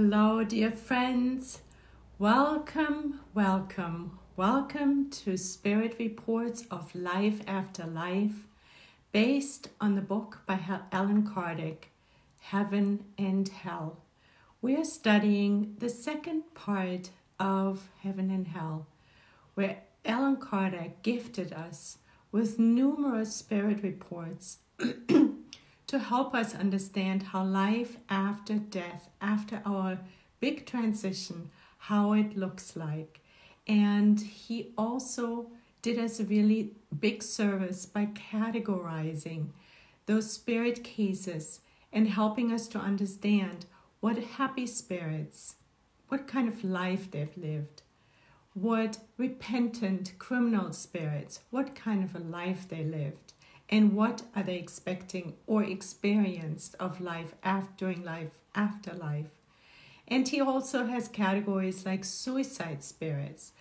Hello, dear friends. Welcome, welcome, welcome to Spirit Reports of Life After Life, based on the book by Allan Kardec, Heaven and Hell. We are studying the second part of Heaven and Hell, where Allan Kardec gifted us with numerous spirit reports to help us understand how life after death, after our big transition, how it looks like. And he also did us a really big service by categorizing those spirit cases and helping us to understand what happy spirits, what kind of life they've lived, what repentant criminal spirits, what kind of a life they lived, and what are they expecting or experienced of life after during life after life? And he also has categories like suicide spirits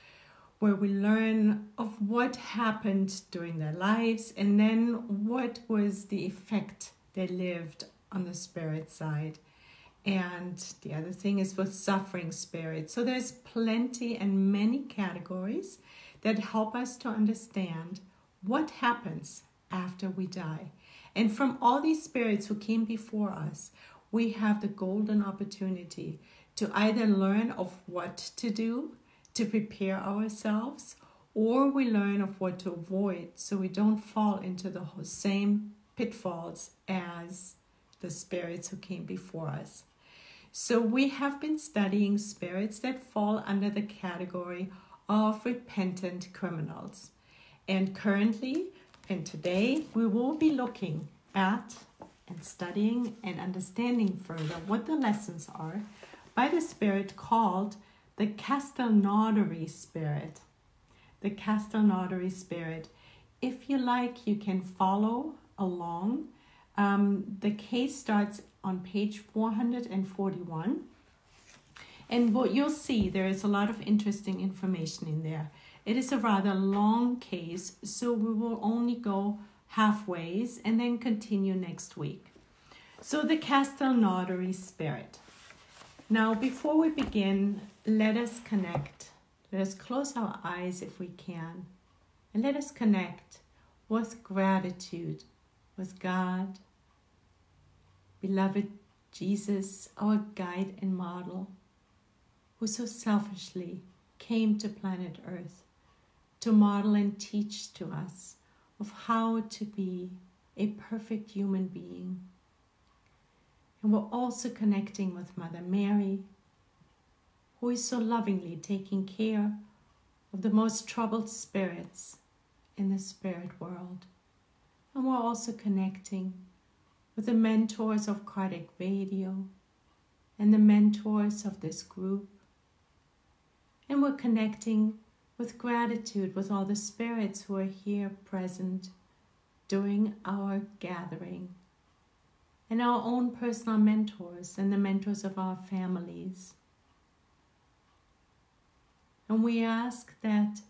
where we learn of what happened during their lives and then what was the effect they lived on the spirit side. And the other thing is for suffering spirits. So there's plenty and many categories that help us to understand what happens after we die. And from all these spirits who came before us, we have the golden opportunity to either learn of what to do to prepare ourselves, or we learn of what to avoid so we don't fall into the same pitfalls as the spirits who came before us. So, we have been studying spirits that fall under the category of repentant criminals. And currently, and today we will be looking at and studying and understanding further what the lessons are by the spirit called the Castelnaudary spirit. The Castelnaudary spirit. If you like, you can follow along. Um, the case starts on page 441. And what you'll see, there is a lot of interesting information in there. It is a rather long case, so we will only go halfways and then continue next week. So, the Castelnaudary spirit. Now, before we begin, let us connect. Let us close our eyes if we can, and let us connect with gratitude with God, beloved Jesus, our guide and model, who so selfishly came to planet Earth to model and teach to us of how to be a perfect human being. And we're also connecting with Mother Mary, who is so lovingly taking care of the most troubled spirits in the spirit world. And we're also connecting with the mentors of Kardec Radio and the mentors of this group. And we're connecting with gratitude with all the spirits who are here present during our gathering, and our own personal mentors and the mentors of our families. And we ask that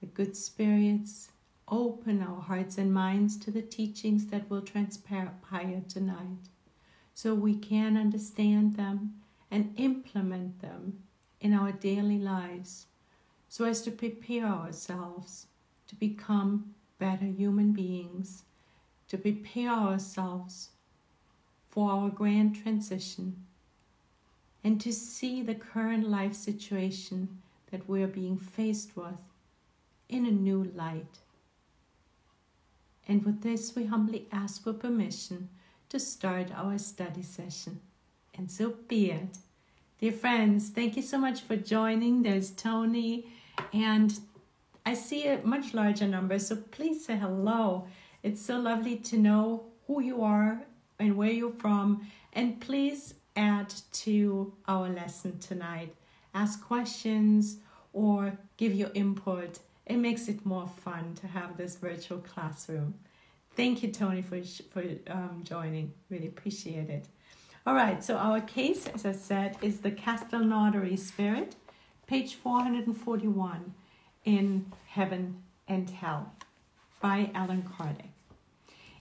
the good spirits open our hearts and minds to the teachings that will transpire tonight so we can understand them and implement them in our daily lives so as to prepare ourselves to become better human beings, to prepare ourselves for our grand transition, and to see the current life situation that we are being faced with in a new light. And with this, we humbly ask for permission to start our study session. And so be it. Dear friends, thank you so much for joining. There's Tony and I see a much larger number, so please say hello. It's so lovely to know who you are and where you're from, and please add to our lesson tonight. Ask questions or give your input. It makes it more fun to have this virtual classroom. Thank you, Tony, for, for um, joining. Really appreciate it. All right, so our case, as I said, is the Castelnaudary spirit page 441 in Heaven and Hell by Allan Kardec.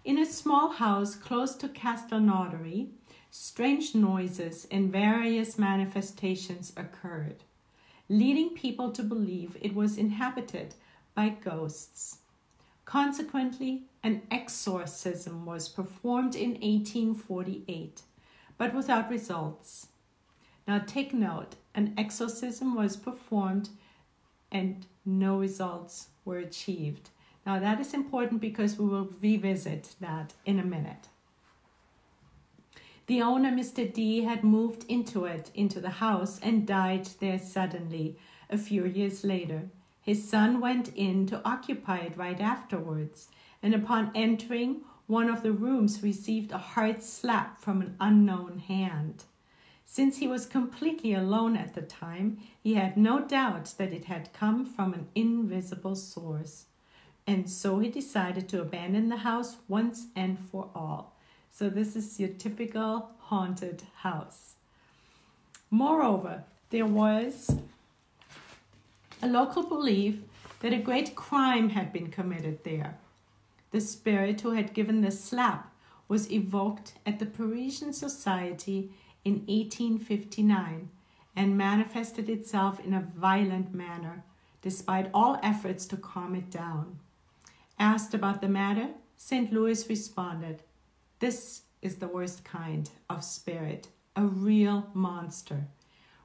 In a small house close to Castelnaudary strange noises and various manifestations occurred, leading people to believe it was inhabited by ghosts. Consequently, an exorcism was performed in 1848, but without results. Now, take note an exorcism was performed and no results were achieved. Now, that is important because we will revisit that in a minute. The owner, Mr. D, had moved into it, into the house, and died there suddenly a few years later. His son went in to occupy it right afterwards, and upon entering one of the rooms, received a hard slap from an unknown hand. Since he was completely alone at the time, he had no doubt that it had come from an invisible source. And so he decided to abandon the house once and for all. So, this is your typical haunted house. Moreover, there was a local belief that a great crime had been committed there. The spirit who had given the slap was evoked at the Parisian Society in 1859 and manifested itself in a violent manner, despite all efforts to calm it down. Asked about the matter, St. Louis responded, this is the worst kind of spirit, a real monster.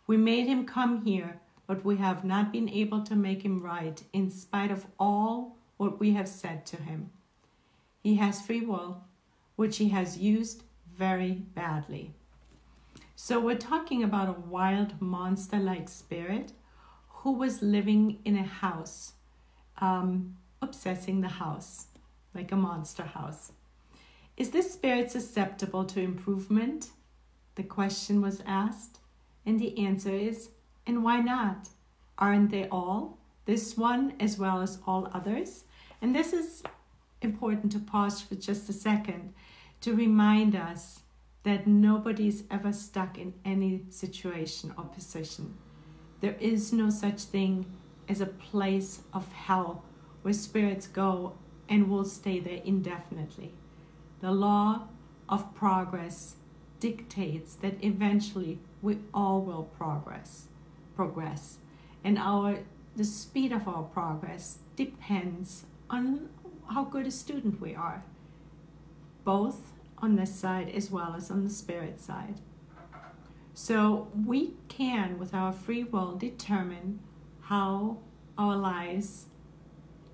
We made him come here, but we have not been able to make him right in spite of all what we have said to him. He has free will, which he has used very badly. So, we're talking about a wild monster like spirit who was living in a house, um, obsessing the house, like a monster house. Is this spirit susceptible to improvement? The question was asked, and the answer is, and why not? Aren't they all? This one as well as all others? And this is important to pause for just a second to remind us that nobody is ever stuck in any situation or position. There is no such thing as a place of hell where spirits go and will stay there indefinitely. The law of progress dictates that eventually we all will progress progress and our the speed of our progress depends on how good a student we are both on this side as well as on the spirit side so we can with our free will determine how our lives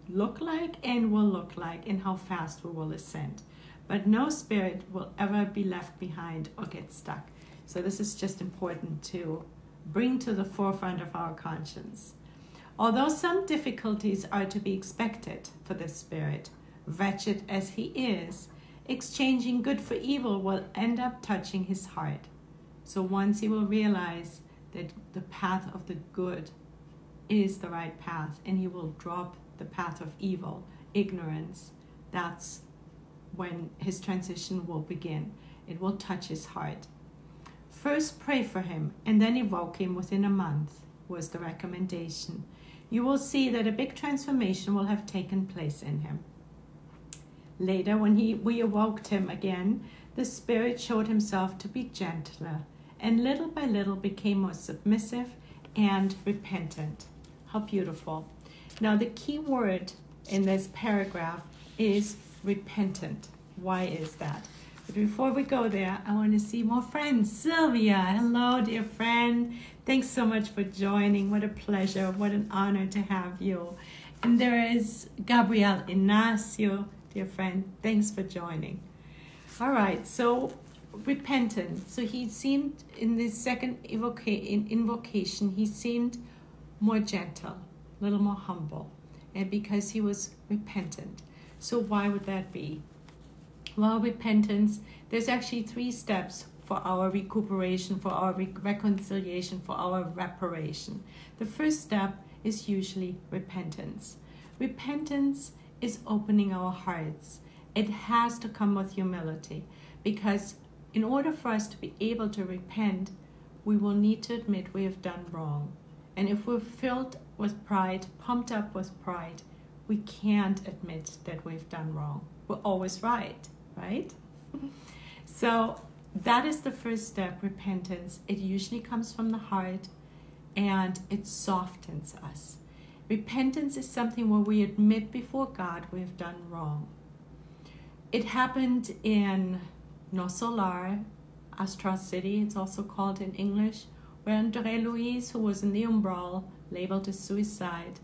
look like and will look like and how fast we will ascend but no spirit will ever be left behind or get stuck. So, this is just important to bring to the forefront of our conscience. Although some difficulties are to be expected for the spirit, wretched as he is, exchanging good for evil will end up touching his heart. So, once he will realize that the path of the good is the right path and he will drop the path of evil, ignorance, that's when his transition will begin. It will touch his heart. First, pray for him and then evoke him within a month, was the recommendation. You will see that a big transformation will have taken place in him. Later, when he, we evoked him again, the Spirit showed himself to be gentler and little by little became more submissive and repentant. How beautiful. Now, the key word in this paragraph is repentant. Why is that? But before we go there, I want to see more friends. Sylvia, hello, dear friend. Thanks so much for joining. What a pleasure. What an honor to have you. And there is Gabriel Ignacio, dear friend. Thanks for joining. All right, so repentant. So he seemed in the second evoca- in invocation, he seemed more gentle, a little more humble, and because he was repentant. So, why would that be? Well, repentance, there's actually three steps for our recuperation, for our re- reconciliation, for our reparation. The first step is usually repentance. Repentance is opening our hearts. It has to come with humility because, in order for us to be able to repent, we will need to admit we have done wrong. And if we're filled with pride, pumped up with pride, we can't admit that we've done wrong. We're always right, right? so that is the first step repentance. It usually comes from the heart and it softens us. Repentance is something where we admit before God we have done wrong. It happened in Nosso Lar, Astral City, it's also called in English, where Andre Luiz, who was in the umbral, labeled as suicide,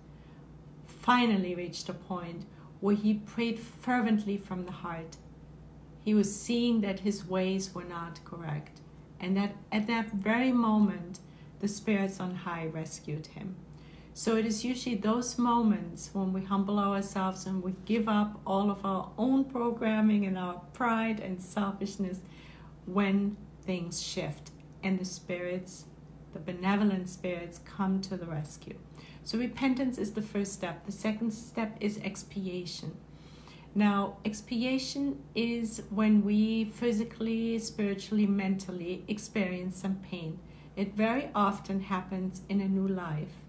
finally reached a point where he prayed fervently from the heart. He was seeing that his ways were not correct, and that at that very moment, the spirits on high rescued him. So it is usually those moments when we humble ourselves and we give up all of our own programming and our pride and selfishness when things shift and the spirits, the benevolent spirits, come to the rescue. So repentance is the first step. The second step is expiation. Now, expiation is when we physically, spiritually, mentally experience some pain. It very often happens in a new life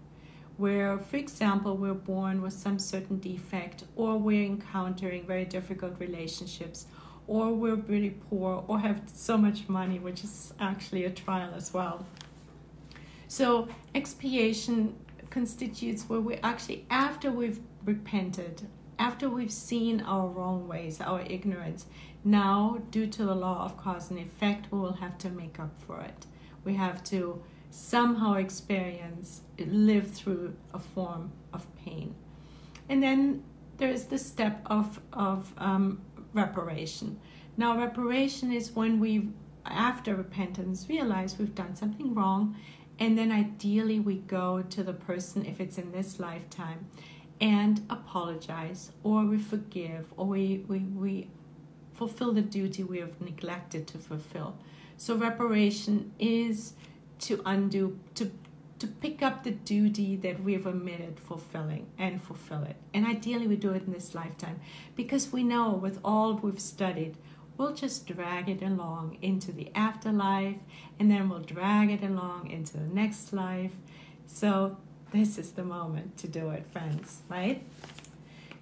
where, for example, we're born with some certain defect, or we're encountering very difficult relationships, or we're really poor, or have so much money, which is actually a trial as well. So, expiation constitutes where we actually, after we've repented, after we've seen our wrong ways, our ignorance, now, due to the law of cause and effect, we will have to make up for it. We have to somehow experience, live through a form of pain. And then there's the step of, of um, reparation. Now, reparation is when we, after repentance, realize we've done something wrong and then ideally, we go to the person, if it's in this lifetime, and apologize, or we forgive, or we, we, we fulfill the duty we have neglected to fulfill. So, reparation is to undo, to, to pick up the duty that we have omitted fulfilling and fulfill it. And ideally, we do it in this lifetime because we know with all we've studied, we'll just drag it along into the afterlife and then we'll drag it along into the next life. So, this is the moment to do it, friends, right?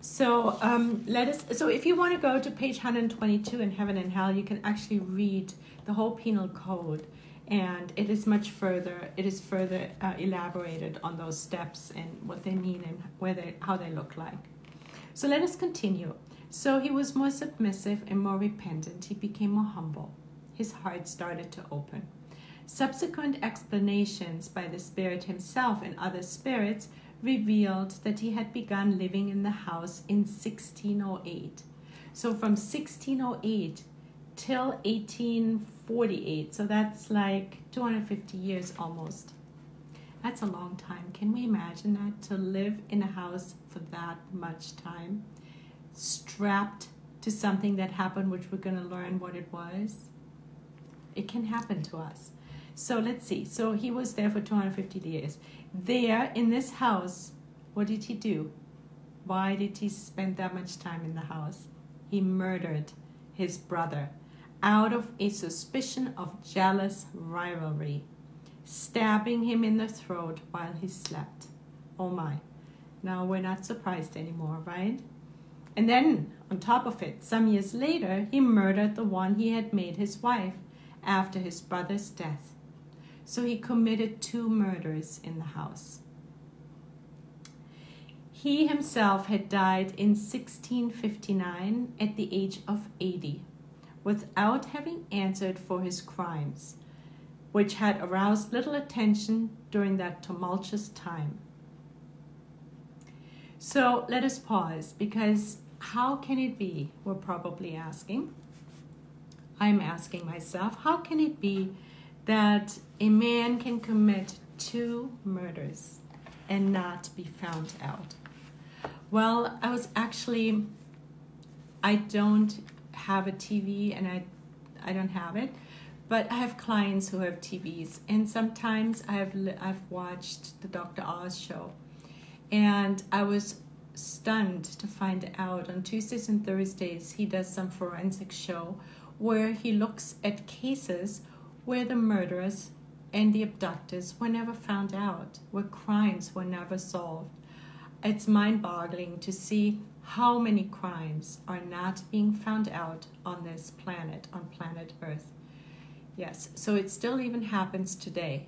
So, um, let us. So, if you want to go to page 122 in Heaven and Hell, you can actually read the whole penal code, and it is much further. It is further uh, elaborated on those steps and what they mean and where they, how they look like. So, let us continue. So he was more submissive and more repentant. He became more humble. His heart started to open. Subsequent explanations by the Spirit himself and other spirits revealed that he had begun living in the house in 1608. So from 1608 till 1848, so that's like 250 years almost. That's a long time. Can we imagine that? To live in a house for that much time? strapped to something that happened, which we're going to learn what it was. It can happen to us. So let's see. So he was there for 250 years. There in this house, what did he do? Why did he spend that much time in the house? He murdered his brother out of a suspicion of jealous rivalry, stabbing him in the throat while he slept. Oh my. Now we're not surprised anymore, right? And then, on top of it, some years later, he murdered the one he had made his wife after his brother's death. So he committed two murders in the house. He himself had died in 1659 at the age of 80 without having answered for his crimes, which had aroused little attention during that tumultuous time. So let us pause because how can it be? We're probably asking. I'm asking myself, how can it be that a man can commit two murders and not be found out? Well, I was actually, I don't have a TV and I, I don't have it, but I have clients who have TVs, and sometimes I've I've watched the Dr. Oz show, and I was stunned to find out on Tuesdays and Thursdays he does some forensic show where he looks at cases where the murderers and the abductors were never found out, where crimes were never solved. It's mind boggling to see how many crimes are not being found out on this planet, on planet Earth. Yes, so it still even happens today,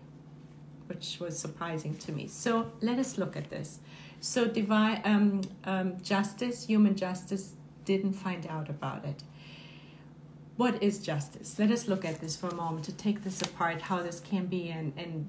which was surprising to me. So let us look at this. So divine um, um, justice, human justice, didn't find out about it. What is justice? Let us look at this for a moment to take this apart, how this can be, and, and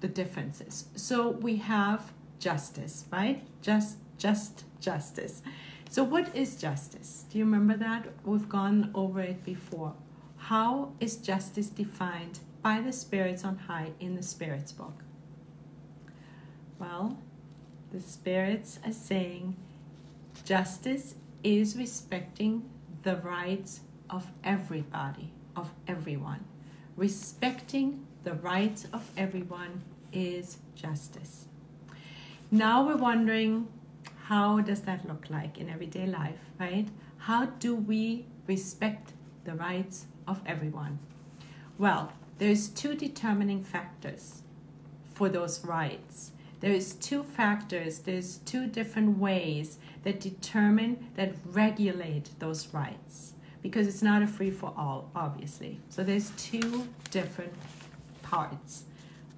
the differences. So we have justice, right? Just, just justice. So what is justice? Do you remember that? We've gone over it before. How is justice defined by the spirits on high in the spirits book? Well, the spirits are saying justice is respecting the rights of everybody, of everyone. Respecting the rights of everyone is justice. Now we're wondering how does that look like in everyday life, right? How do we respect the rights of everyone? Well, there's two determining factors for those rights. There's two factors, there's two different ways that determine, that regulate those rights. Because it's not a free for all, obviously. So there's two different parts.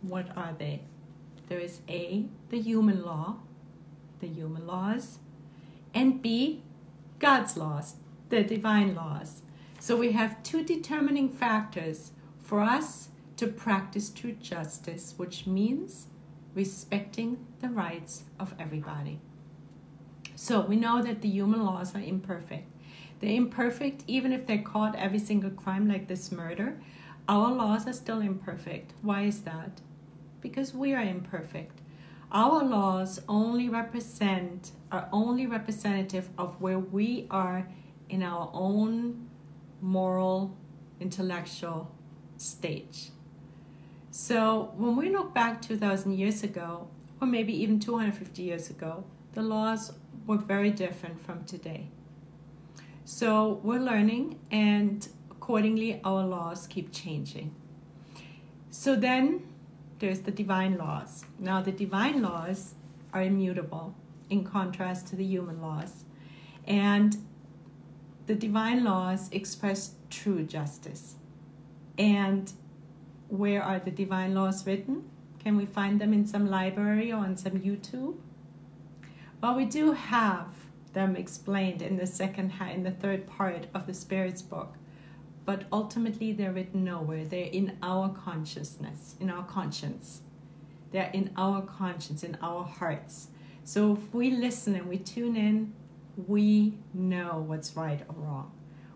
What are they? There is A, the human law, the human laws, and B, God's laws, the divine laws. So we have two determining factors for us to practice true justice, which means respecting the rights of everybody. So we know that the human laws are imperfect. They're imperfect even if they're caught every single crime like this murder. Our laws are still imperfect. Why is that? Because we are imperfect. Our laws only represent are only representative of where we are in our own moral, intellectual stage. So when we look back 2,000 years ago, or maybe even 250 years ago, the laws were very different from today. So we're learning, and accordingly, our laws keep changing. So then there's the divine laws. Now, the divine laws are immutable in contrast to the human laws. And the divine laws express true justice. And where are the divine laws written? Can we find them in some library or on some YouTube? Well, we do have them explained in the second in the third part of the Spirit's book but ultimately they're written nowhere. They're in our consciousness, in our conscience. They're in our conscience, in our hearts. So if we listen and we tune in, we know what's right or wrong.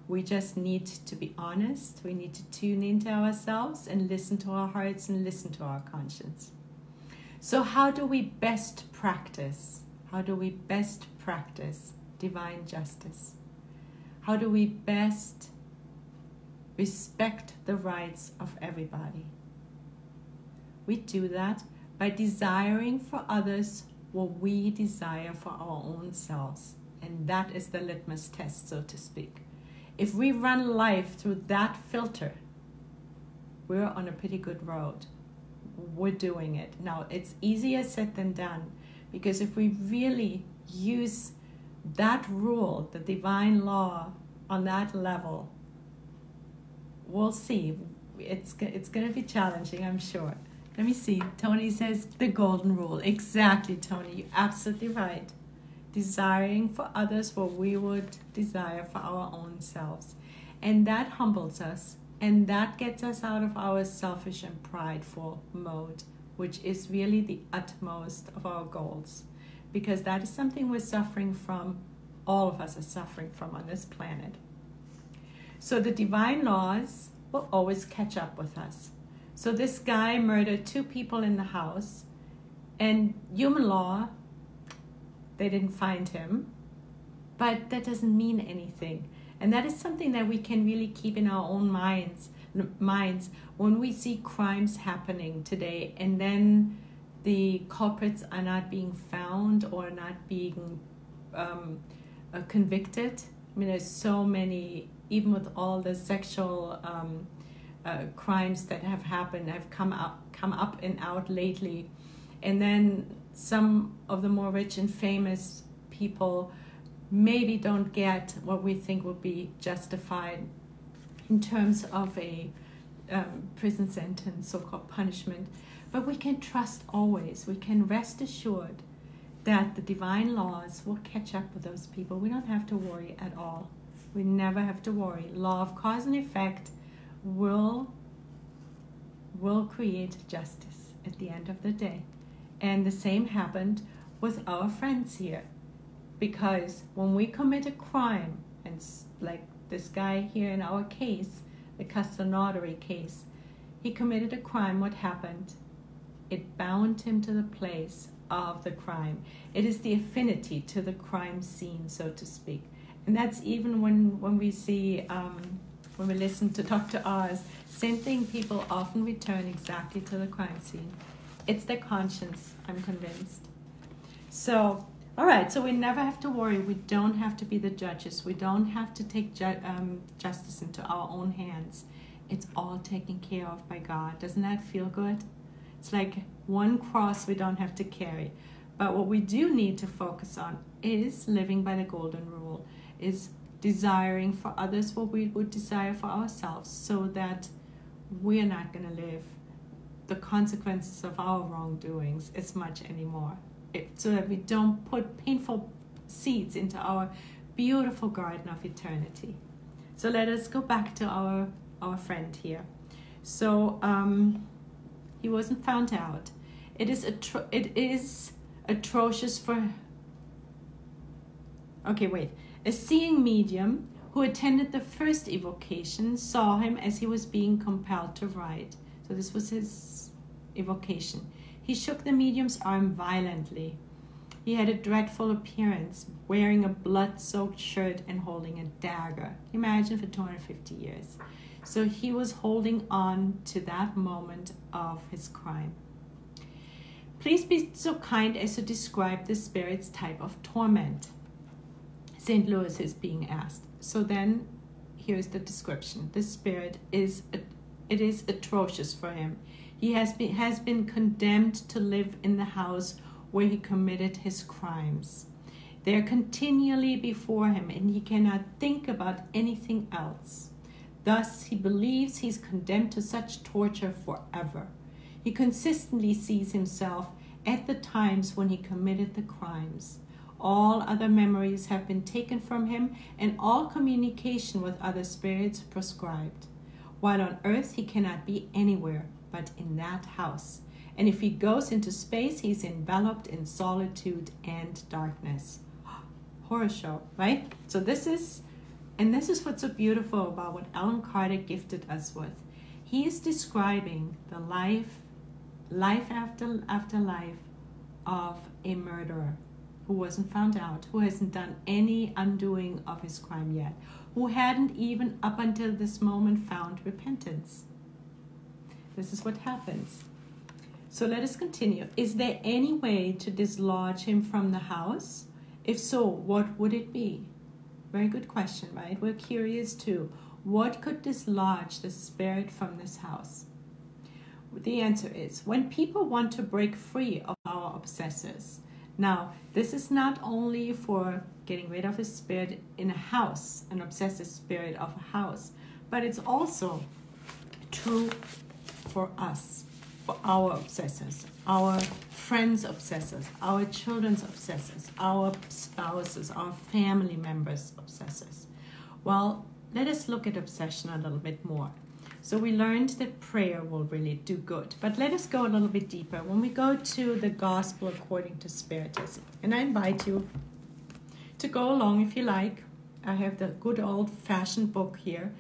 We just need to be honest. We need to tune into ourselves and listen to our hearts and listen to our conscience. So, how do we best practice? How do we best practice divine justice? How do we best respect the rights of everybody. We do that by desiring for others what we desire for our own selves. And that is the litmus test, so to speak. If we run life through that filter, we're on a pretty good road. We're doing it. Now, it's easier said than done because if we really use that rule, the divine law, on that level, we'll see. It's it's going to be challenging, I'm sure. Let me see. Tony says the golden rule. Exactly, Tony. You're absolutely right. Desiring for others what we would desire for our own selves. And that humbles us. And that gets us out of our selfish and prideful mode, which is really the utmost of our goals. Because that is something we're suffering from, all of us are suffering from on this planet. So the divine laws will always catch up with us. So this guy murdered two people in the house, and human law, they didn't find him, but that doesn't mean anything. And that is something that we can really keep in our own minds minds when we see crimes happening today and then the culprits are not being found or not being um, uh, convicted. I mean, there's so many even with all the sexual um, uh, crimes that have happened, have come up, come up and out lately, and then some of the more rich and famous people maybe don't get what we think would be justified in terms of a um, prison sentence, so called punishment. But we can trust always, we can rest assured that the divine laws will catch up with those people. We don't have to worry at all. We never have to worry. Law of cause and effect will will create justice at the end of the day. And the same happened with our friends here. Because when we commit a crime, and like this guy here in our case, the Castelnaudary case, he committed a crime. What happened? It bound him to the place of the crime. It is the affinity to the crime scene, so to speak. And that's even when, when we see, um, when we listen to Dr. Oz, same thing, people often return exactly to the crime scene. It's their conscience, I'm convinced. So, all right, so we never have to worry. We don't have to be the judges. We don't have to take ju- um, justice into our own hands. It's all taken care of by God. Doesn't that feel good? It's like one cross we don't have to carry. But what we do need to focus on is living by the golden rule, is desiring for others what we would desire for ourselves so that we're not going to live the consequences of our wrongdoings as much anymore so that we don't put painful seeds into our beautiful garden of eternity. So let us go back to our our friend here. So um, he wasn't found out. It is atro- it is atrocious for. Okay, wait. A seeing medium who attended the first evocation saw him as he was being compelled to write. So this was his evocation. He shook the medium's arm violently. He had a dreadful appearance, wearing a blood soaked shirt and holding a dagger. Imagine for 250 years. So he was holding on to that moment of his crime. Please be so kind as to describe the spirit's type of torment. St. Louis is being asked. So then here's the description. The spirit is it is atrocious for him. He has been, has been condemned to live in the house where he committed his crimes. They are continually before him, and he cannot think about anything else. Thus, he believes he's condemned to such torture forever. He consistently sees himself at the times when he committed the crimes. All other memories have been taken from him, and all communication with other spirits proscribed. While on earth, he cannot be anywhere but in that house. And if he goes into space, he's enveloped in solitude and darkness. Horror show, right? So this is, and this is what's so beautiful about what Allan Kardec gifted us with. He is describing the life, life after after life of a murderer who wasn't found out, who hasn't done any undoing of his crime yet, who hadn't even up until this moment found repentance. This is what happens. So let us continue. Is there any way to dislodge him from the house? If so, what would it be? Very good question, right? We're curious too. What could dislodge the spirit from this house? The answer is when people want to break free of our obsessors. Now, this is not only for getting rid of a spirit in a house, an obsessive spirit of a house, but it's also true for us, for our obsessors, our friends' obsessors, our children's obsessors, our spouses, our family members' obsessors. Well, let us look at obsession a little bit more. So we learned that prayer will really do good. But let us go a little bit deeper. When we go to the gospel according to Spiritism, and I invite you to go along if you like. I have the good old fashioned book here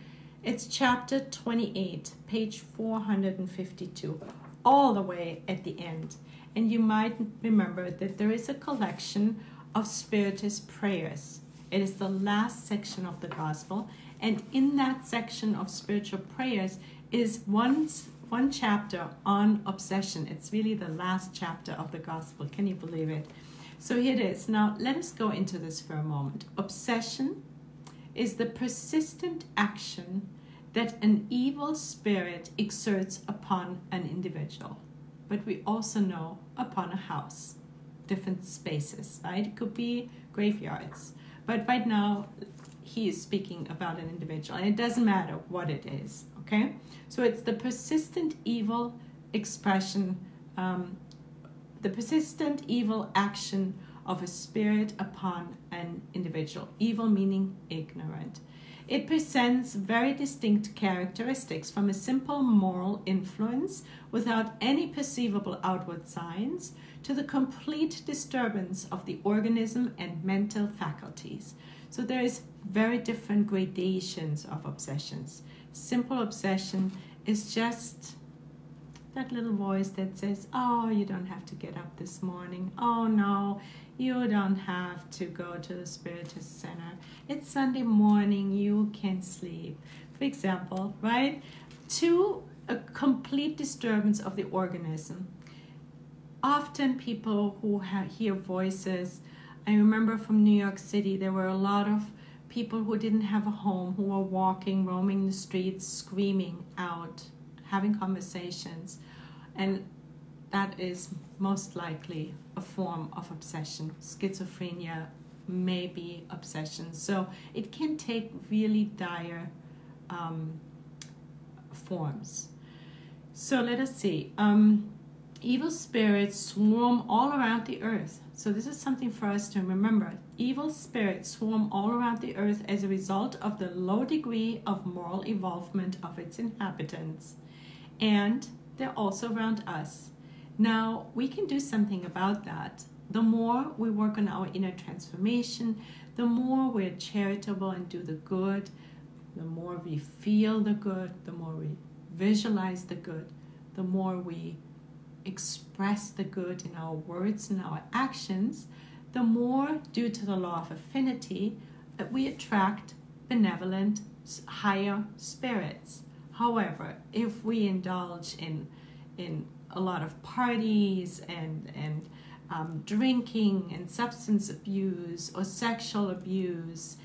it's chapter 28, page 452, all the way at the end. And you might remember that there is a collection of Spiritist prayers. It is the last section of the Gospel, and in that section of spiritual prayers is one, one chapter on obsession. It's really the last chapter of the Gospel. Can you believe it? So here it is. Now, let us go into this for a moment. Obsession is the persistent action that an evil spirit exerts upon an individual, but we also know upon a house, different spaces, right? It could be graveyards. But right now, he is speaking about an individual, and it doesn't matter what it is. Okay, so it's the persistent evil expression, um, the persistent evil action of a spirit upon an individual. Evil meaning ignorant. It presents very distinct characteristics from a simple moral influence without any perceivable outward signs to the complete disturbance of the organism and mental faculties. So there is very different gradations of obsessions. Simple obsession is just that little voice that says, Oh, you don't have to get up this morning. Oh, no, you don't have to go to the Spiritist Center. It's Sunday morning, you can sleep. For example, right? To a complete disturbance of the organism. Often, people who hear voices, I remember from New York City, there were a lot of people who didn't have a home, who were walking, roaming the streets, screaming out, having conversations. And that is most likely a form of obsession. Schizophrenia may be obsession. So it can take really dire um, forms. So let us see. Um, evil spirits swarm all around the earth. So this is something for us to remember. Evil spirits swarm all around the earth as a result of the low degree of moral evolvement of its inhabitants. And they're also around us. Now, we can do something about that. The more we work on our inner transformation, the more we're charitable and do the good, the more we feel the good, the more we visualize the good, the more we express the good in our words and our actions, the more, due to the law of affinity, that we attract benevolent, higher spirits. However, if we indulge in in a lot of parties and and um, drinking and substance abuse or sexual abuse,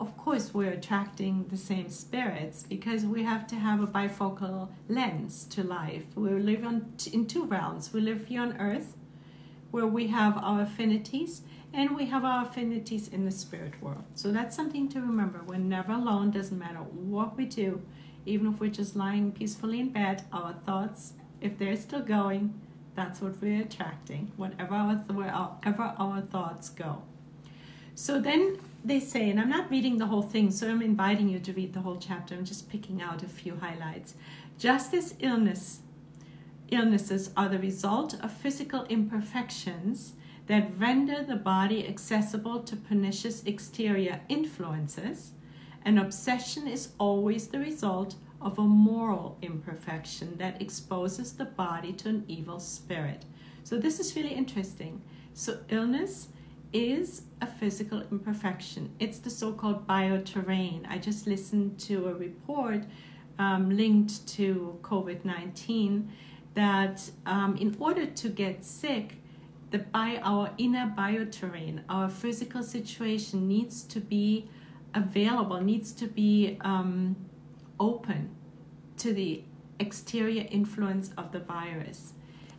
of course we're attracting the same spirits because we have to have a bifocal lens to life. We live on t- in two realms. We live here on earth, where we have our affinities, and we have our affinities in the spirit world. So that's something to remember. We're never alone. Doesn't matter what we do, even if we're just lying peacefully in bed. Our thoughts, if they're still going, that's what we're attracting. Whatever our wherever our thoughts go. So then they say, and I'm not reading the whole thing, so I'm inviting you to read the whole chapter. I'm just picking out a few highlights. Just illness, illnesses are the result of physical imperfections that render the body accessible to pernicious exterior influences, and obsession is always the result of a moral imperfection that exposes the body to an evil spirit. So, this is really interesting. So, illness is a physical imperfection. It's the so called bioterrain. I just listened to a report um, linked to COVID 19 that um, in order to get sick, the by our inner bioterrain, our physical situation needs to be available, needs to be um, open to the exterior influence of the virus.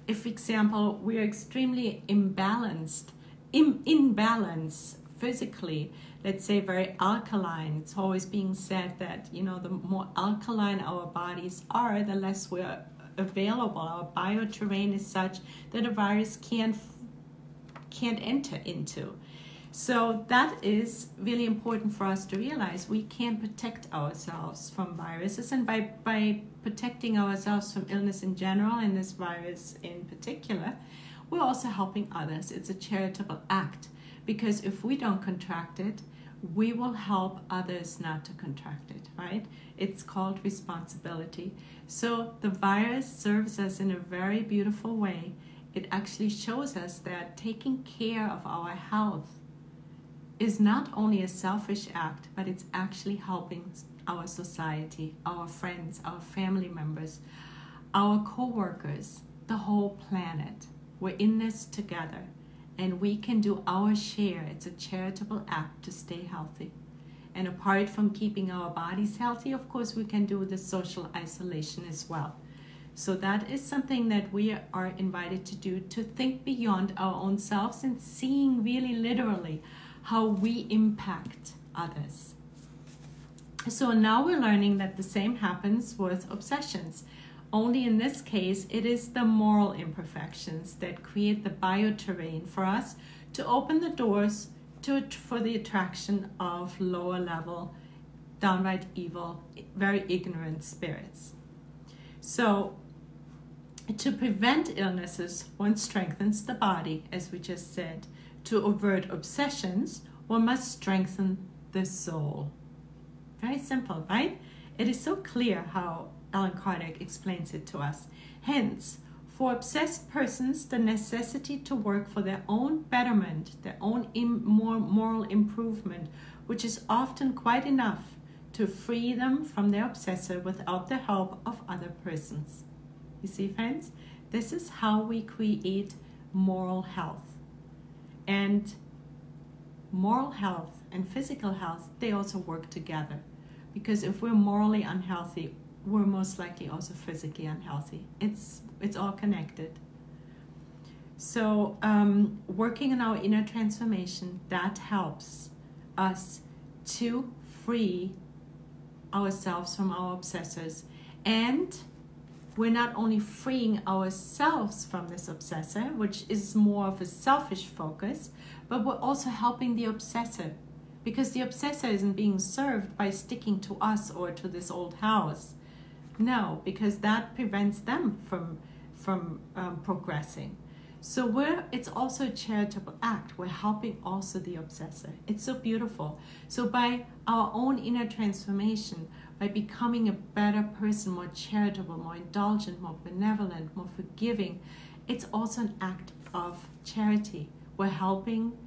If, for example, we are extremely imbalanced in, in balance physically let's say very alkaline it's always being said that you know the more alkaline our bodies are the less we're available. Our bioterrain is such that a virus can't can't enter into. So that is really important for us to realize we can protect ourselves from viruses. And by by protecting ourselves from illness in general and this virus in particular we're also helping others. It's a charitable act because if we don't contract it, we will help others not to contract it, right? It's called responsibility. So the virus serves us in a very beautiful way. It actually shows us that taking care of our health is not only a selfish act, but it's actually helping our society, our friends, our family members, our co workers, the whole planet. We're in this together and we can do our share. It's a charitable act to stay healthy. And apart from keeping our bodies healthy, of course, we can do the social isolation as well. So, that is something that we are invited to do to think beyond our own selves and seeing really literally how we impact others. So now we're learning that the same happens with obsessions. Only in this case, it is the moral imperfections that create the bioterrain for us to open the doors to for the attraction of lower level, downright evil, very ignorant spirits. So, to prevent illnesses, one strengthens the body, as we just said. To avert obsessions, one must strengthen the soul. Very simple, right? It is so clear how Allan Kardec explains it to us. Hence, for obsessed persons, the necessity to work for their own betterment, their own Im- more moral improvement, which is often quite enough to free them from their obsessor without the help of other persons. You see, friends, this is how we create moral health. And moral health and physical health, they also work together. Because if we're morally unhealthy, we're most likely also physically unhealthy. It's it's all connected. So um, working on our inner transformation that helps us to free ourselves from our obsessors and we're not only freeing ourselves from this obsessor, which is more of a selfish focus, but we're also helping the obsessor because the obsessor isn't being served by sticking to us or to this old house. No, because that prevents them from from um, progressing. So we're it's also a charitable act. We're helping also the obsessor. It's so beautiful. So by our own inner transformation, by becoming a better person, more charitable, more indulgent, more benevolent, more forgiving, it's also an act of charity. We're helping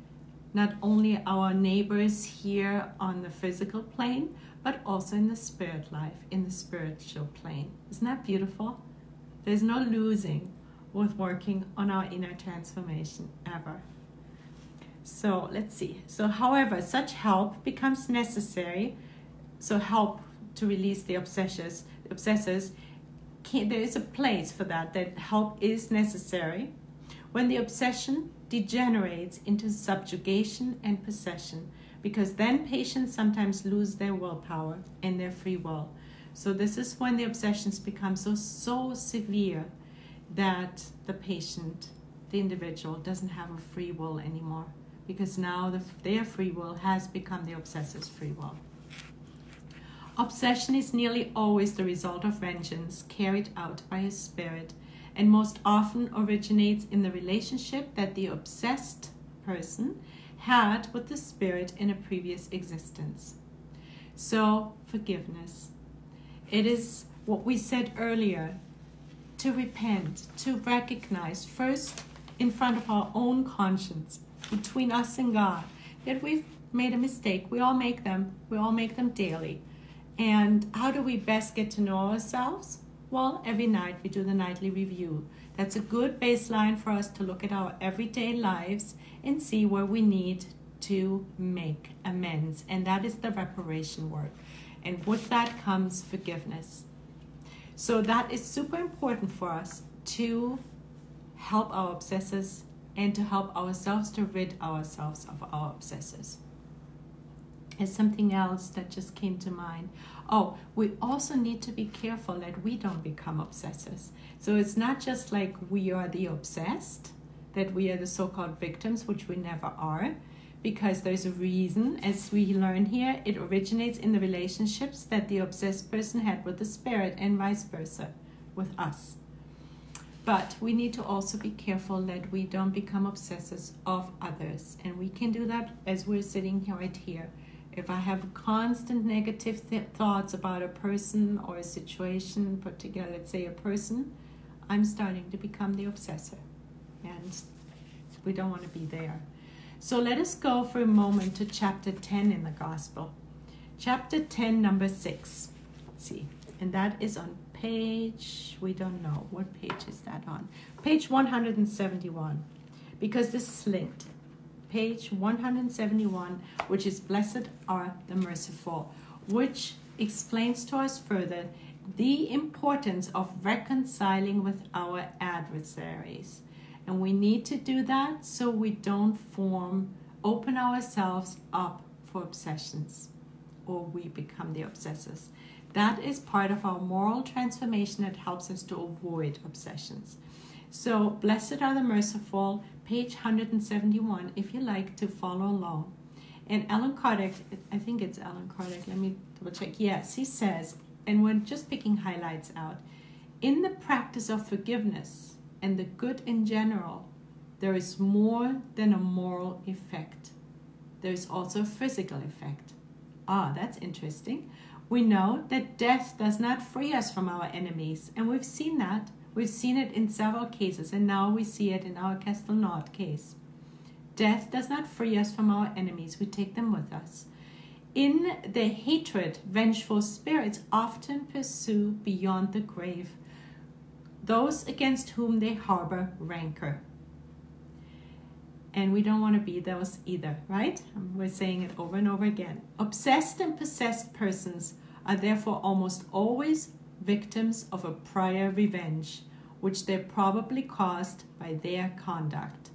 not only our neighbors here on the physical plane, but also in the spirit life, in the spiritual plane. Isn't that beautiful? There's no losing with working on our inner transformation ever. So let's see. So, however, such help becomes necessary. So, help to release the obsessors, obsessors. Can, there is a place for that. That help is necessary when the obsession degenerates into subjugation and possession because then patients sometimes lose their willpower and their free will. So this is when the obsessions become so so severe that the patient, the individual, doesn't have a free will anymore because now the, their free will has become the obsessor's free will. Obsession is nearly always the result of vengeance carried out by a spirit and most often originates in the relationship that the obsessed person had with the spirit in a previous existence. So, forgiveness. It is what we said earlier to repent, to recognize first in front of our own conscience, between us and God, that we've made a mistake. We all make them, we all make them daily. And how do we best get to know ourselves? Well, every night we do the nightly review. That's a good baseline for us to look at our everyday lives and see where we need to make amends. And that is the reparation work. And with that comes forgiveness. So that is super important for us to help our obsessors and to help ourselves to rid ourselves of our obsessors. There's something else that just came to mind. Oh, we also need to be careful that we don't become obsessors. So it's not just like we are the obsessed, that we are the so called victims, which we never are, because there's a reason, as we learn here, it originates in the relationships that the obsessed person had with the spirit and vice versa with us. But we need to also be careful that we don't become obsessors of others. And we can do that as we're sitting here right here. If I have constant negative th- thoughts about a person or a situation, particularly, let's say, a person, I'm starting to become the obsessor. And we don't want to be there. So let us go for a moment to chapter 10 in the Gospel. Chapter 10, number 6. Let's see. And that is on page, we don't know. What page is that on? Page 171. Because this is linked page 171, which is Blessed are the Merciful, which explains to us further the importance of reconciling with our adversaries. And we need to do that so we don't form, open ourselves up for obsessions or we become the obsessors. That is part of our moral transformation that helps us to avoid obsessions. So, Blessed are the Merciful, page 171, if you like to follow along. And Allan Kardec, I think it's Allan Kardec, let me double check. Yes, he says, and we're just picking highlights out in the practice of forgiveness and the good in general, there is more than a moral effect. There is also a physical effect. Ah, that's interesting. We know that death does not free us from our enemies, and we've seen that. We've seen it in several cases, and now we see it in our Castelnau case. Death does not free us from our enemies, we take them with us. In their hatred, vengeful spirits often pursue beyond the grave those against whom they harbor rancor. And we don't want to be those either, right? We're saying it over and over again. Obsessed and possessed persons are therefore almost always victims of a prior revenge, which they probably caused by their conduct.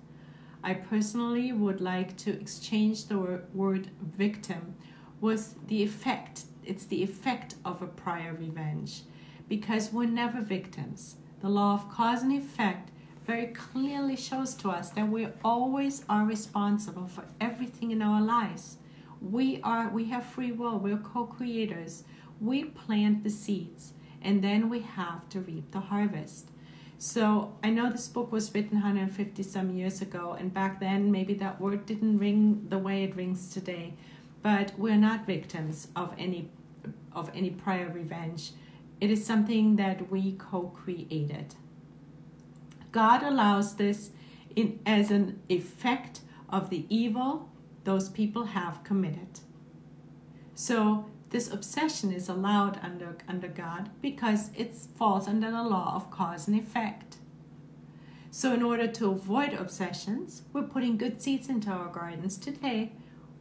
I personally would like to exchange the word victim with the effect. It's the effect of a prior revenge because we're never victims. The law of cause and effect very clearly shows to us that we always are responsible for everything in our lives. We are we have free will, we're co-creators. We plant the seeds and then we have to reap the harvest. So I know this book was written 150 some years ago, and back then maybe that word didn't ring the way it rings today. But we're not victims of any of any prior revenge. It is something that we co created. God allows this in, as an effect of the evil those people have committed. So, this obsession is allowed under, under God because it falls under the law of cause and effect. So, in order to avoid obsessions, we're putting good seeds into our gardens today.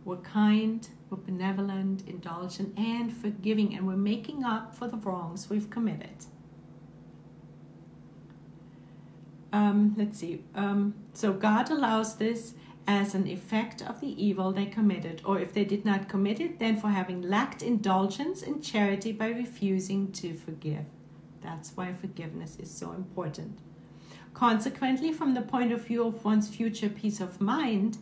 We're kind, we're benevolent, indulgent, and forgiving, and we're making up for the wrongs we've committed. Um, let's see. Um, so God allows this as an effect of the evil they committed, or if they did not commit it, then for having lacked indulgence and charity by refusing to forgive. That's why forgiveness is so important. Consequently, from the point of view of one's future peace of mind,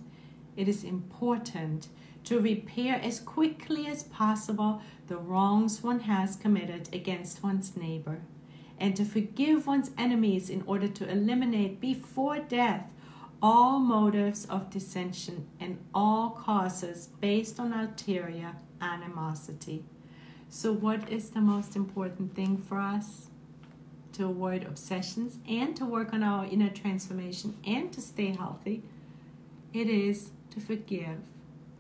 it is important to repair as quickly as possible the wrongs one has committed against one's neighbor, and to forgive one's enemies in order to eliminate before death all motives of dissension and all causes based on ulterior animosity. So, what is the most important thing for us? To avoid obsessions and to work on our inner transformation and to stay healthy, it is to forgive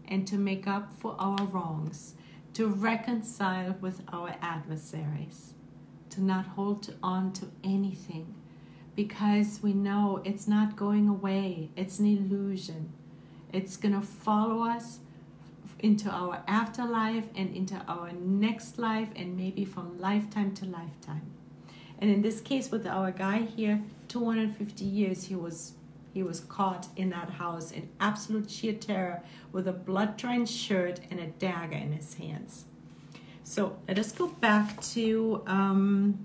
and to make up for our wrongs, to reconcile with our adversaries, to not hold on to anything because we know it's not going away, it's an illusion. It's going to follow us into our afterlife and into our next life, and maybe from lifetime to lifetime. And in this case, with our guy here, 250 years he was he was caught in that house in absolute sheer terror with a blood drenched shirt and a dagger in his hands. So let us go back to um,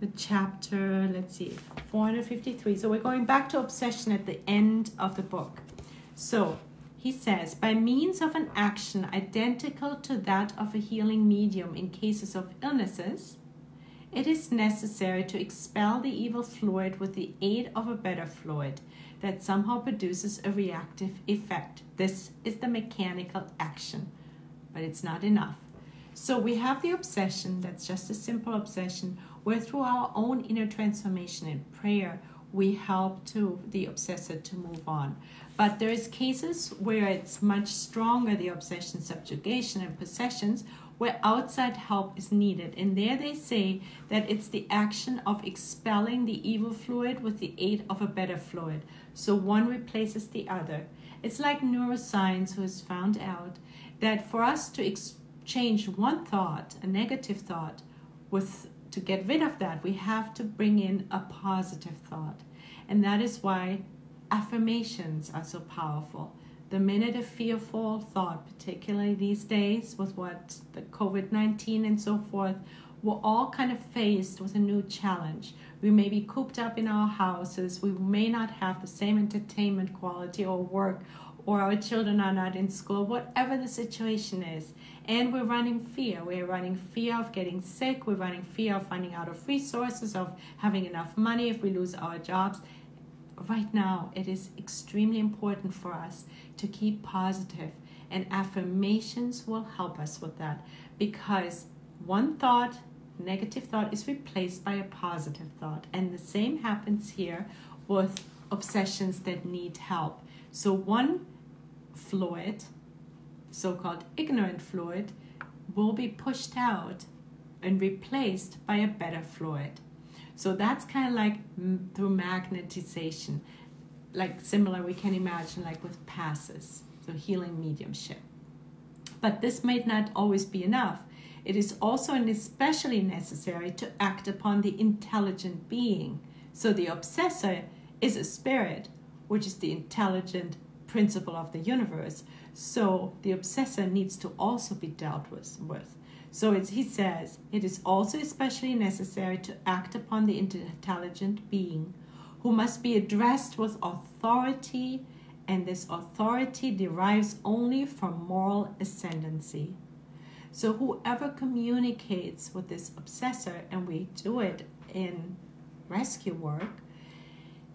the chapter, let's see, 453. So we're going back to obsession at the end of the book. So he says, by means of an action identical to that of a healing medium in cases of illnesses, it is necessary to expel the evil fluid with the aid of a better fluid that somehow produces a reactive effect. This is the mechanical action, but it's not enough. So we have the obsession, that's just a simple obsession, where through our own inner transformation and prayer, we help to the obsessor to move on. But there is cases where it's much stronger, the obsession, subjugation, and possessions, where outside help is needed. And there they say that it's the action of expelling the evil fluid with the aid of a better fluid. So one replaces the other. It's like neuroscience who has found out that for us to exchange one thought, a negative thought, with to get rid of that, we have to bring in a positive thought. And that is why affirmations are so powerful. The minute a fearful thought, particularly these days with what the COVID 19 and so forth, we're all kind of faced with a new challenge. We may be cooped up in our houses, we may not have the same entertainment quality or work, or our children are not in school, whatever the situation is. And we're running fear. We're running fear of getting sick, we're running fear of running out of resources, of having enough money if we lose our jobs right now, it is extremely important for us to keep positive, and affirmations will help us with that because one thought, negative thought, is replaced by a positive thought, and the same happens here with obsessions that need help. So, one fluid, so called ignorant fluid, will be pushed out and replaced by a better fluid. So that's kind of like through magnetization, like similar we can imagine like with passes, so healing mediumship. But this might not always be enough. It is also and especially necessary to act upon the intelligent being. So the obsessor is a spirit, which is the intelligent principle of the universe. So the obsessor needs to also be dealt with. with. So he says, it is also especially necessary to act upon the intelligent being who must be addressed with authority, and this authority derives only from moral ascendancy. So whoever communicates with this obsessor, and we do it in rescue work,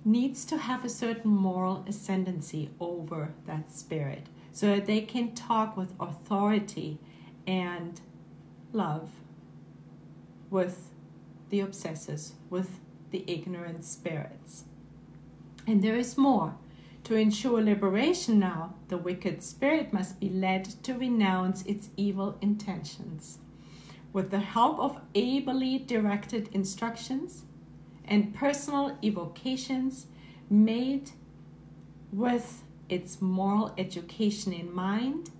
needs to have a certain moral ascendancy over that spirit so that they can talk with authority and love with the obsessors, with the ignorant spirits. And there is more. To ensure liberation now, the wicked spirit must be led to renounce its evil intentions. With the help of ably directed instructions and personal evocations made with its moral education in mind,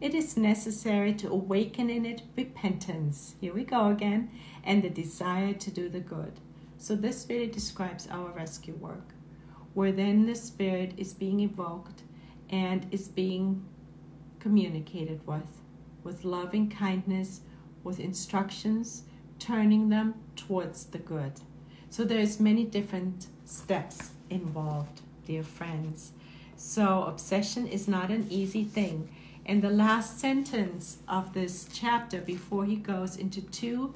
it is necessary to awaken in it repentance. Here we go again, and the desire to do the good. So, this really describes our rescue work, where then the Spirit is being evoked and is being communicated with, with loving kindness, with instructions, turning them towards the good. So, there's many different steps involved, dear friends. So, obsession is not an easy thing in the last sentence of this chapter before he goes into two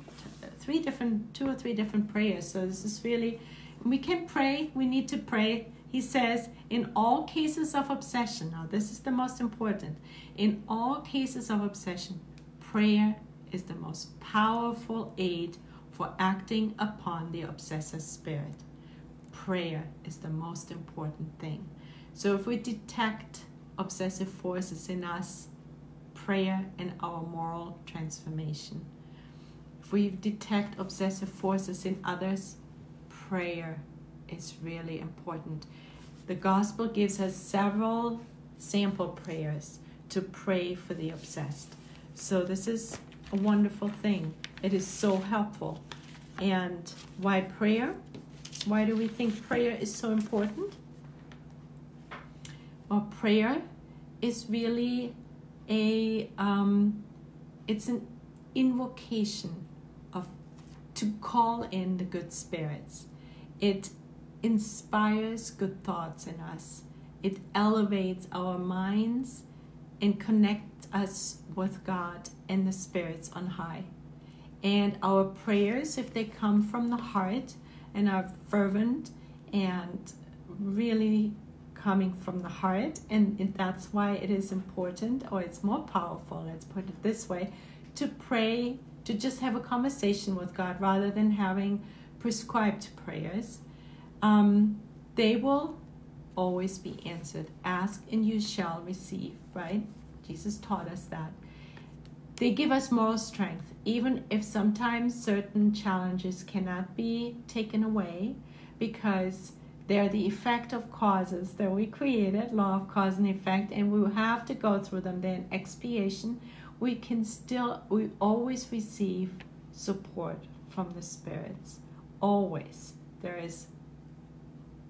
three different two or three different prayers. So this is really we can pray we need to pray. He says in all cases of obsession now this is the most important in all cases of obsession prayer is the most powerful aid for acting upon the obsessive spirit. Prayer is the most important thing. So if we detect obsessive forces in us, prayer, and our moral transformation. We detect obsessive forces in others, prayer is really important. The gospel gives us several sample prayers to pray for the obsessed. So, this is a wonderful thing. It is so helpful. And why prayer? Why do we think prayer is so important? Well, prayer is really a um, it's an invocation to call in the good spirits. It inspires good thoughts in us. It elevates our minds and connects us with God and the spirits on high. And our prayers, if they come from the heart and are fervent and really coming from the heart, and that's why it is important, or it's more powerful, let's put it this way, to pray, to just have a conversation with God rather than having prescribed prayers. Um, they will always be answered. Ask and you shall receive, right? Jesus taught us that. They give us moral strength, even if sometimes certain challenges cannot be taken away because they're the effect of causes that we created, law of cause and effect, and we will have to go through them. Then expiation, we can still, we always receive support from the spirits. Always there is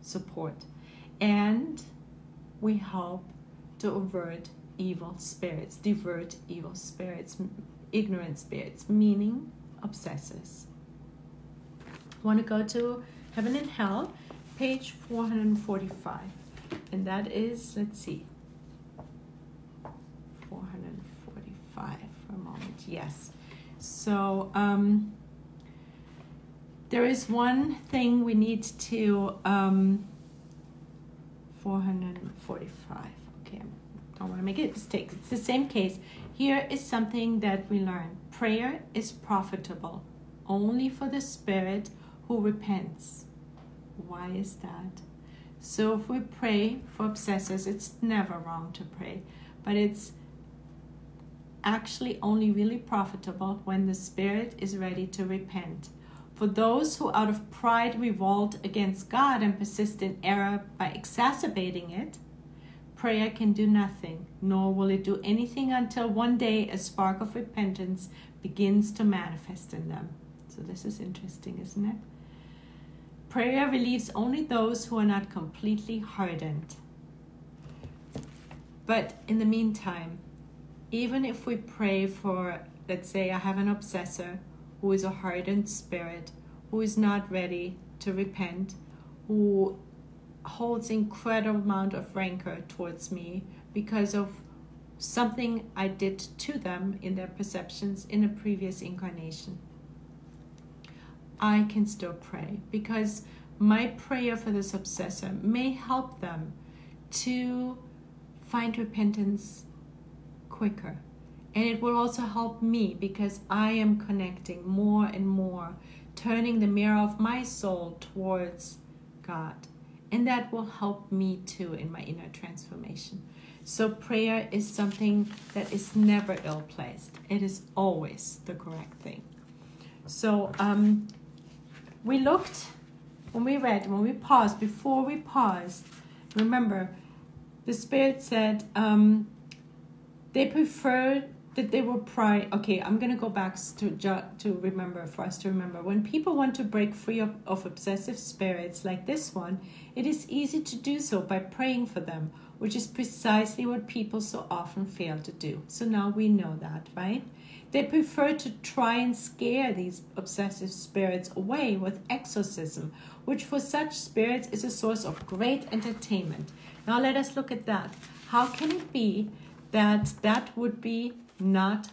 support. And we help to avert evil spirits, divert evil spirits, ignorant spirits, meaning obsessors. Want to go to Heaven and Hell, page 445. And that is, let's see, 445 for a moment. Yes. So, um, there is one thing we need to um, 445 okay I don't want to make a mistake. It's the same case. Here is something that we learn. Prayer is profitable only for the spirit who repents. Why is that? So if we pray for obsessors it's never wrong to pray but it's actually only really profitable when the spirit is ready to repent for those who out of pride revolt against God and persist in error by exacerbating it, prayer can do nothing, nor will it do anything until one day a spark of repentance begins to manifest in them. So, this is interesting, isn't it? Prayer relieves only those who are not completely hardened. But in the meantime, even if we pray for, let's say, I have an obsessor who is a hardened spirit, who is not ready to repent, who holds incredible amount of rancor towards me because of something I did to them in their perceptions in a previous incarnation. I can still pray because my prayer for this obsessor may help them to find repentance quicker and it will also help me because I am connecting more and more, turning the mirror of my soul towards God. And that will help me too in my inner transformation. So, prayer is something that is never ill placed, it is always the correct thing. So, um, we looked, when we read, when we paused, before we paused, remember, the Spirit said um, they preferred that they were pride okay i'm going to go back to to remember for us to remember. When people want to break free of, of obsessive spirits like this one it is easy to do so by praying for them which is precisely what people so often fail to do. So now we know that right? They prefer to try and scare these obsessive spirits away with exorcism which for such spirits is a source of great entertainment. Now let us look at that. How can it be that that would be not,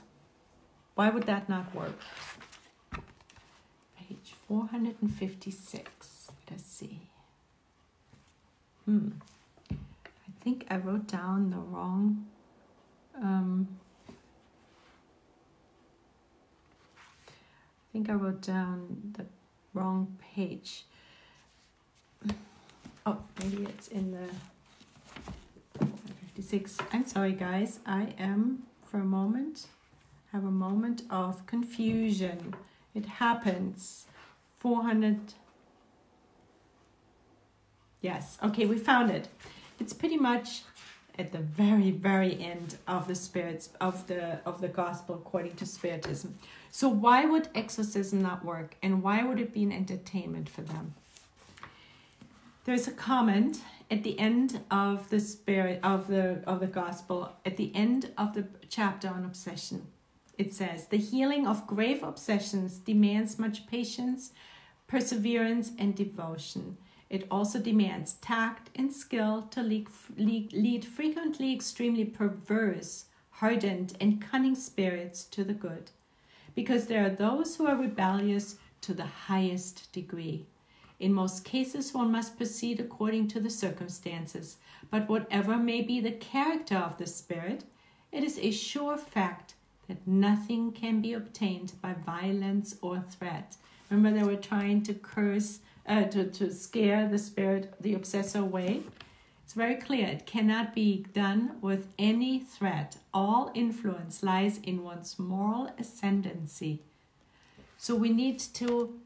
why would that not work? Page 456. Let's see. Hmm. I think I wrote down the wrong. Um, I think I wrote down the wrong page. Oh, maybe it's in the 56. I'm sorry, guys. I am for a moment. Have a moment of confusion. It happens. 400. Yes, okay, we found it. It's pretty much at the very very end of the spirits of the of the gospel according to spiritism so why would exorcism not work and why would it be an entertainment for them there's a comment at the end of the spirit of the of the gospel at the end of the chapter on obsession it says the healing of grave obsessions demands much patience perseverance and devotion. It also demands tact and skill to lead, lead, lead frequently extremely perverse hardened and cunning spirits to the good because there are those who are rebellious to the highest degree in most cases, one must proceed according to the circumstances, but whatever may be the character of the spirit, it is a sure fact that nothing can be obtained by violence or threat. Remember, they were trying to curse, uh, to, to scare the spirit, the obsessor away. It's very clear it cannot be done with any threat. All influence lies in one's moral ascendancy. So we need to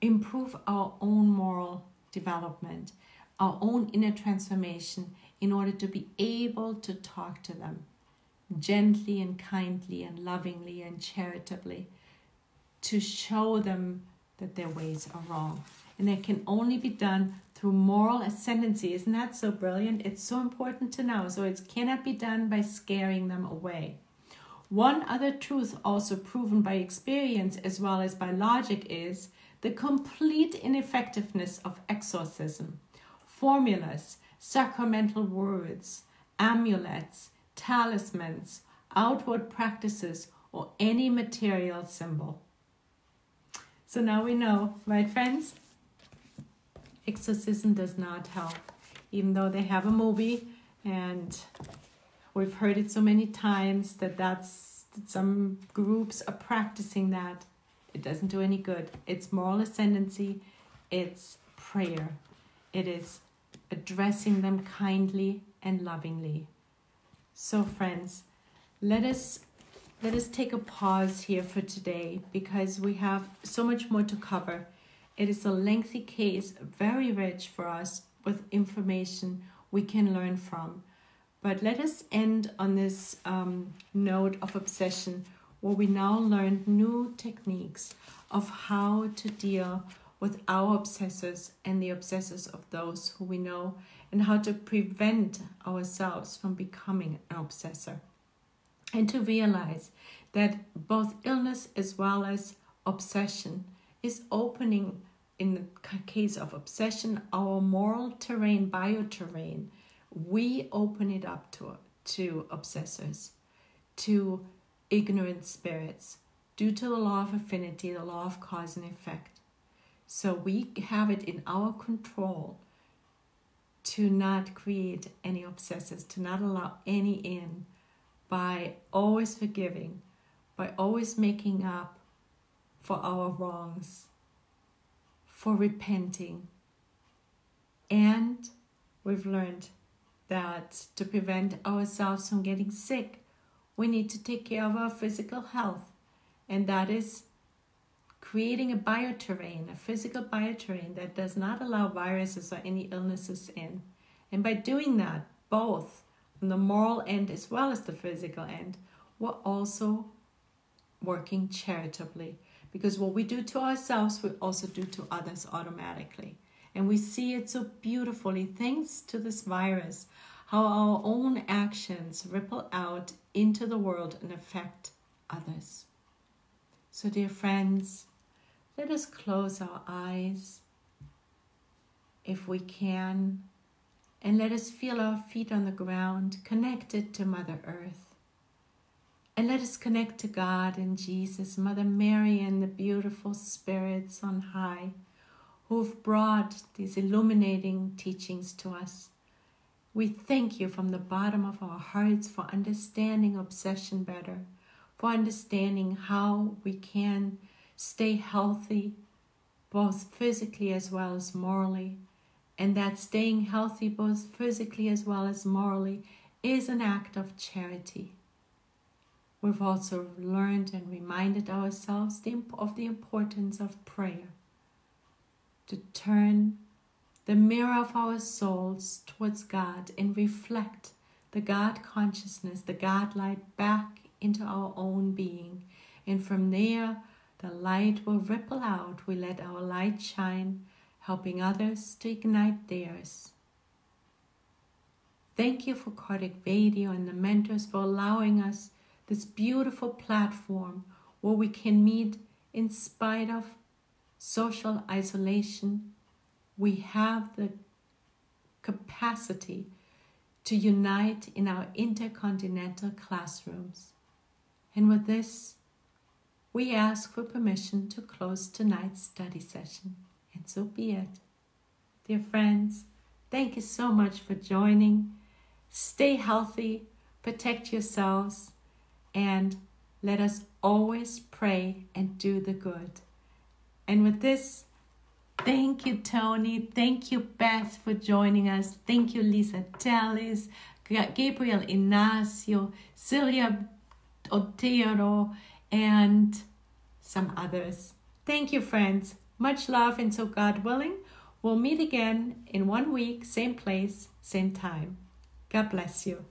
improve our own moral development, our own inner transformation in order to be able to talk to them gently and kindly and lovingly and charitably to show them that their ways are wrong. and it can only be done through moral ascendancy. Isn't that so brilliant? It's so important to know. So it cannot be done by scaring them away. One other truth, also proven by experience as well as by logic, is the complete ineffectiveness of exorcism. Formulas, sacramental words, amulets, talismans, outward practices, or any material symbol. So now we know, right, friends? Exorcism does not help, even though they have a movie and we've heard it so many times that that's some groups are practicing that. It doesn't do any good. It's moral ascendancy, it's prayer, it is addressing them kindly and lovingly. So, friends, let us let us take a pause here for today because we have so much more to cover. It is a lengthy case, very rich for us with information we can learn from. But let us end on this um, note of obsession where we now learn new techniques of how to deal with our obsessors and the obsessors of those who we know and how to prevent ourselves from becoming an obsessor. And to realize that both illness as well as obsession is opening in the case of obsession our moral terrain bioterrain. We open it up to to obsessors to ignorant spirits due to the law of affinity the law of cause and effect so we have it in our control to not create any obsessors to not allow any in by always forgiving, by always making up for our wrongs, for repenting. And we've learned that to prevent ourselves from getting sick, we need to take care of our physical health. And that is creating a bioterrain, a physical bioterrain that does not allow viruses or any illnesses in. And by doing that, both on the moral end as well as the physical end, we're also working charitably because what we do to ourselves, we also do to others automatically. And we see it so beautifully thanks to this virus, how our own actions ripple out into the world and affect others. So, dear friends, let us close our eyes if we can and let us feel our feet on the ground, connected to Mother Earth. And let us connect to God and Jesus, Mother Mary, and the beautiful spirits on high who've brought these illuminating teachings to us. We thank you from the bottom of our hearts for understanding obsession better, for understanding how we can stay healthy, both physically as well as morally and that staying healthy, both physically as well as morally, is an act of charity. We've also learned and reminded ourselves of the importance of prayer to turn the mirror of our souls towards God and reflect the God consciousness, the God light back into our own being. And from there, the light will ripple out. We let our light shine helping others to ignite theirs. Thank you for Kardec Radio and the mentors for allowing us this beautiful platform where we can meet in spite of social isolation. We have the capacity to unite in our intercontinental classrooms. And with this, we ask for permission to close tonight's study session and so be it. Dear friends, thank you so much for joining. Stay healthy, protect yourselves, and let us always pray and do the good. And with this, thank you, Tony. Thank you, Beth, for joining us. Thank you, Lisa Tellis, Gabriel Ignacio, Celia Otero, and some others. Thank you, friends. Much love, and so God willing, we'll meet again in one week, same place, same time. God bless you.